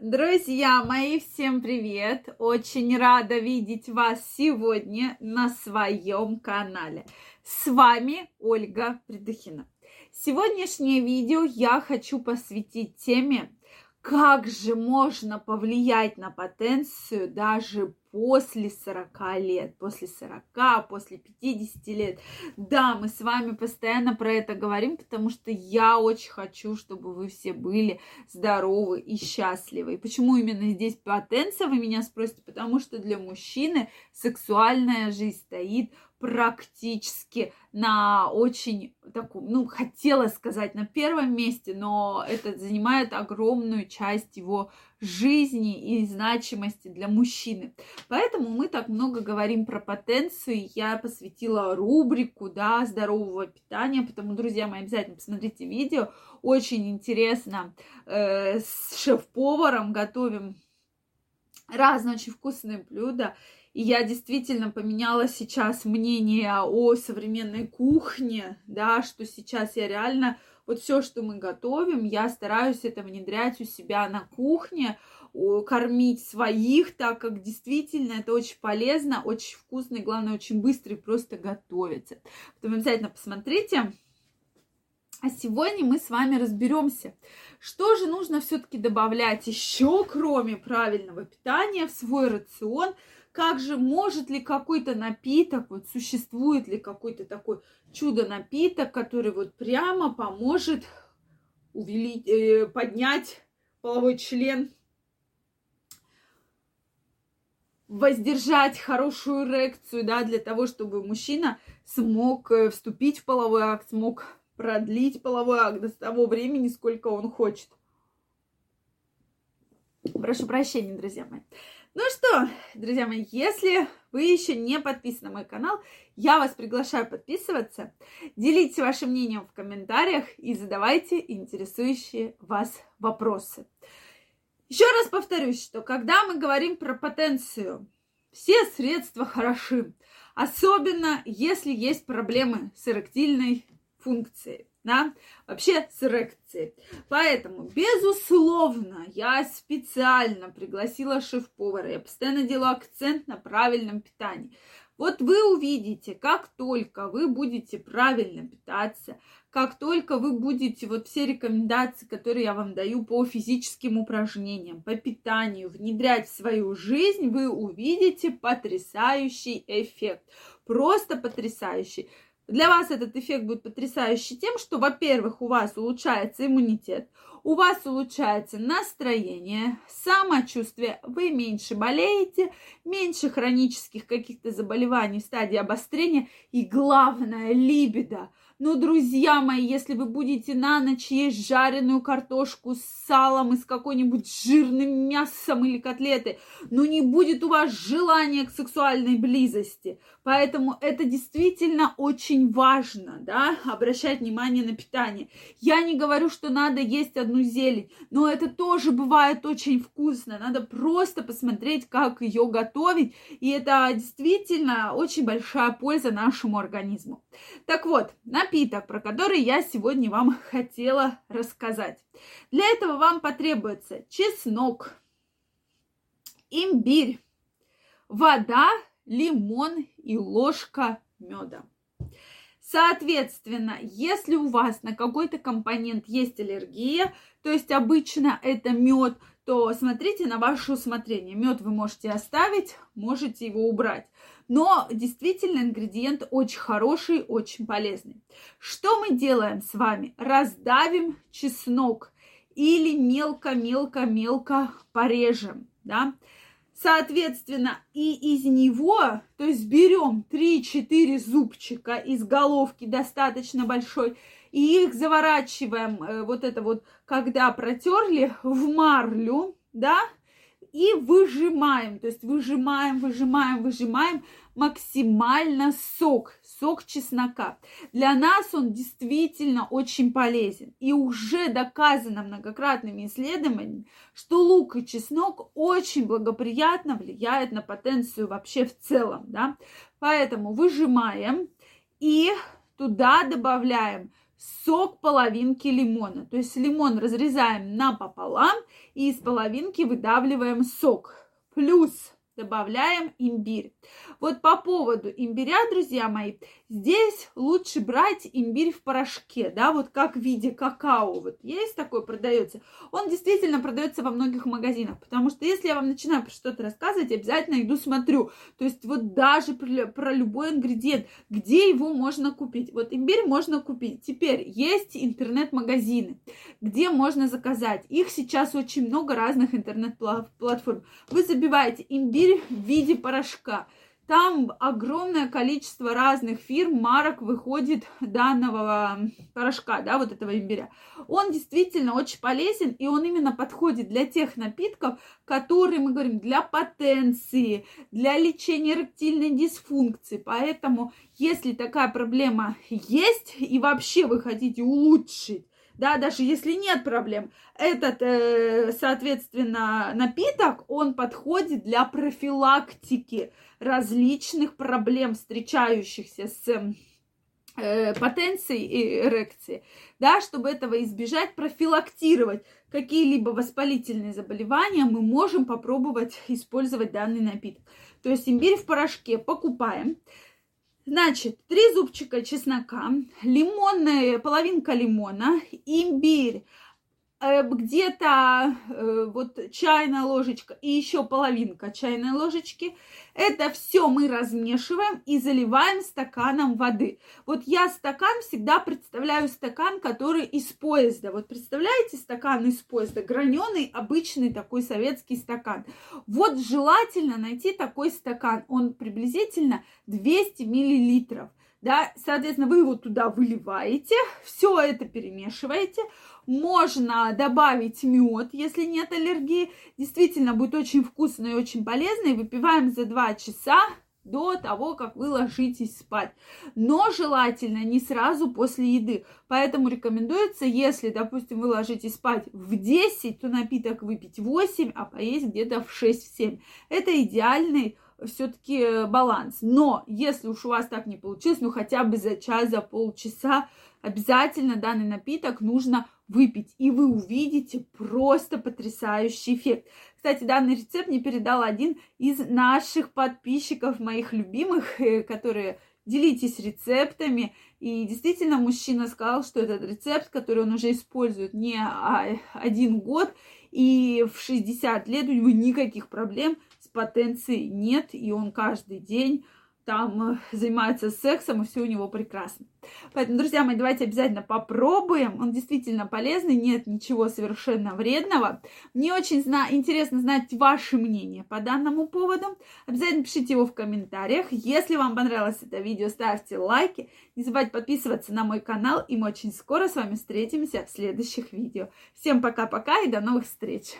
Друзья мои, всем привет! Очень рада видеть вас сегодня на своем канале. С вами Ольга Придухина. Сегодняшнее видео я хочу посвятить теме, как же можно повлиять на потенцию даже после 40 лет, после 40, после 50 лет. Да, мы с вами постоянно про это говорим, потому что я очень хочу, чтобы вы все были здоровы и счастливы. И почему именно здесь потенция, вы меня спросите? Потому что для мужчины сексуальная жизнь стоит практически на очень таком, ну, хотела сказать на первом месте, но это занимает огромную часть его жизни и значимости для мужчины. Поэтому мы так много говорим про потенцию. Я посвятила рубрику, да, здорового питания, потому, друзья мои, обязательно посмотрите видео. Очень интересно. Э, с шеф-поваром готовим разные очень вкусные блюда. И я действительно поменяла сейчас мнение о современной кухне, да, что сейчас я реально вот все, что мы готовим, я стараюсь это внедрять у себя на кухне, кормить своих, так как действительно это очень полезно, очень вкусно и, главное, очень быстро и просто готовится. Поэтому обязательно посмотрите. А сегодня мы с вами разберемся, что же нужно все-таки добавлять еще, кроме правильного питания, в свой рацион, как же может ли какой-то напиток, вот существует ли какой-то такой чудо-напиток, который вот прямо поможет увеличить, э, поднять половой член воздержать хорошую эрекцию, да, для того, чтобы мужчина смог э, вступить в половой акт, смог продлить половой акт до того времени, сколько он хочет. Прошу прощения, друзья мои. Ну что, друзья мои, если вы еще не подписаны на мой канал, я вас приглашаю подписываться. Делитесь вашим мнением в комментариях и задавайте интересующие вас вопросы. Еще раз повторюсь, что когда мы говорим про потенцию, все средства хороши, особенно если есть проблемы с эректильной функцией, да, вообще с эрекцией. Поэтому, безусловно, я специально пригласила шеф-повара, я постоянно делаю акцент на правильном питании. Вот вы увидите, как только вы будете правильно питаться, как только вы будете вот все рекомендации, которые я вам даю по физическим упражнениям, по питанию, внедрять в свою жизнь, вы увидите потрясающий эффект. Просто потрясающий. Для вас этот эффект будет потрясающий тем, что, во-первых, у вас улучшается иммунитет, у вас улучшается настроение, самочувствие, вы меньше болеете, меньше хронических каких-то заболеваний в стадии обострения и, главное, либидо – но, друзья мои, если вы будете на ночь есть жареную картошку с салом и с какой-нибудь жирным мясом или котлеты, ну не будет у вас желания к сексуальной близости. Поэтому это действительно очень важно, да, обращать внимание на питание. Я не говорю, что надо есть одну зелень, но это тоже бывает очень вкусно. Надо просто посмотреть, как ее готовить, и это действительно очень большая польза нашему организму. Так вот, на напиток, про который я сегодня вам хотела рассказать. Для этого вам потребуется чеснок, имбирь, вода, лимон и ложка меда. Соответственно, если у вас на какой-то компонент есть аллергия, то есть обычно это мед, то смотрите на ваше усмотрение. Мед вы можете оставить, можете его убрать. Но действительно ингредиент очень хороший, очень полезный. Что мы делаем с вами? Раздавим чеснок или мелко-мелко-мелко порежем, да? Соответственно, и из него, то есть берем 3-4 зубчика из головки достаточно большой, и их заворачиваем, э, вот это вот, когда протерли, в марлю, да, и выжимаем, то есть выжимаем, выжимаем, выжимаем максимально сок, сок чеснока. Для нас он действительно очень полезен. И уже доказано многократными исследованиями, что лук и чеснок очень благоприятно влияют на потенцию вообще в целом, да. Поэтому выжимаем и туда добавляем сок половинки лимона. То есть лимон разрезаем напополам и из половинки выдавливаем сок. Плюс добавляем имбирь. Вот по поводу имбиря, друзья мои, здесь лучше брать имбирь в порошке, да, вот как в виде какао. Вот есть такой, продается. Он действительно продается во многих магазинах, потому что если я вам начинаю про что-то рассказывать, обязательно иду смотрю. То есть вот даже про, любой ингредиент, где его можно купить. Вот имбирь можно купить. Теперь есть интернет-магазины, где можно заказать. Их сейчас очень много разных интернет-платформ. Вы забиваете имбирь в виде порошка. Там огромное количество разных фирм, марок выходит данного порошка, да, вот этого имбиря. Он действительно очень полезен, и он именно подходит для тех напитков, которые, мы говорим, для потенции, для лечения эректильной дисфункции. Поэтому, если такая проблема есть, и вообще вы хотите улучшить да, даже если нет проблем, этот, э, соответственно, напиток, он подходит для профилактики различных проблем, встречающихся с э, потенцией и эрекцией, да, чтобы этого избежать, профилактировать какие-либо воспалительные заболевания, мы можем попробовать использовать данный напиток. То есть имбирь в порошке покупаем, Значит, три зубчика чеснока, лимонная, половинка лимона, имбирь, где-то э, вот чайная ложечка и еще половинка чайной ложечки. Это все мы размешиваем и заливаем стаканом воды. Вот я стакан всегда представляю стакан, который из поезда. Вот представляете стакан из поезда, граненый, обычный такой советский стакан. Вот желательно найти такой стакан. Он приблизительно 200 миллилитров да, соответственно, вы его туда выливаете, все это перемешиваете, можно добавить мед, если нет аллергии, действительно будет очень вкусно и очень полезно, и выпиваем за 2 часа до того, как вы ложитесь спать. Но желательно не сразу после еды. Поэтому рекомендуется, если, допустим, вы ложитесь спать в 10, то напиток выпить в 8, а поесть где-то в 6-7. Это идеальный все-таки э, баланс. Но если уж у вас так не получилось, ну хотя бы за час, за полчаса, обязательно данный напиток нужно выпить, и вы увидите просто потрясающий эффект. Кстати, данный рецепт мне передал один из наших подписчиков, моих любимых, э, которые делитесь рецептами. И действительно, мужчина сказал, что этот рецепт, который он уже использует не один год, и в 60 лет у него никаких проблем с потенцией нет, и он каждый день там э, занимается сексом, и все у него прекрасно. Поэтому, друзья мои, давайте обязательно попробуем. Он действительно полезный, нет ничего совершенно вредного. Мне очень зна- интересно знать ваше мнение по данному поводу. Обязательно пишите его в комментариях. Если вам понравилось это видео, ставьте лайки. Не забывайте подписываться на мой канал, и мы очень скоро с вами встретимся в следующих видео. Всем пока-пока и до новых встреч!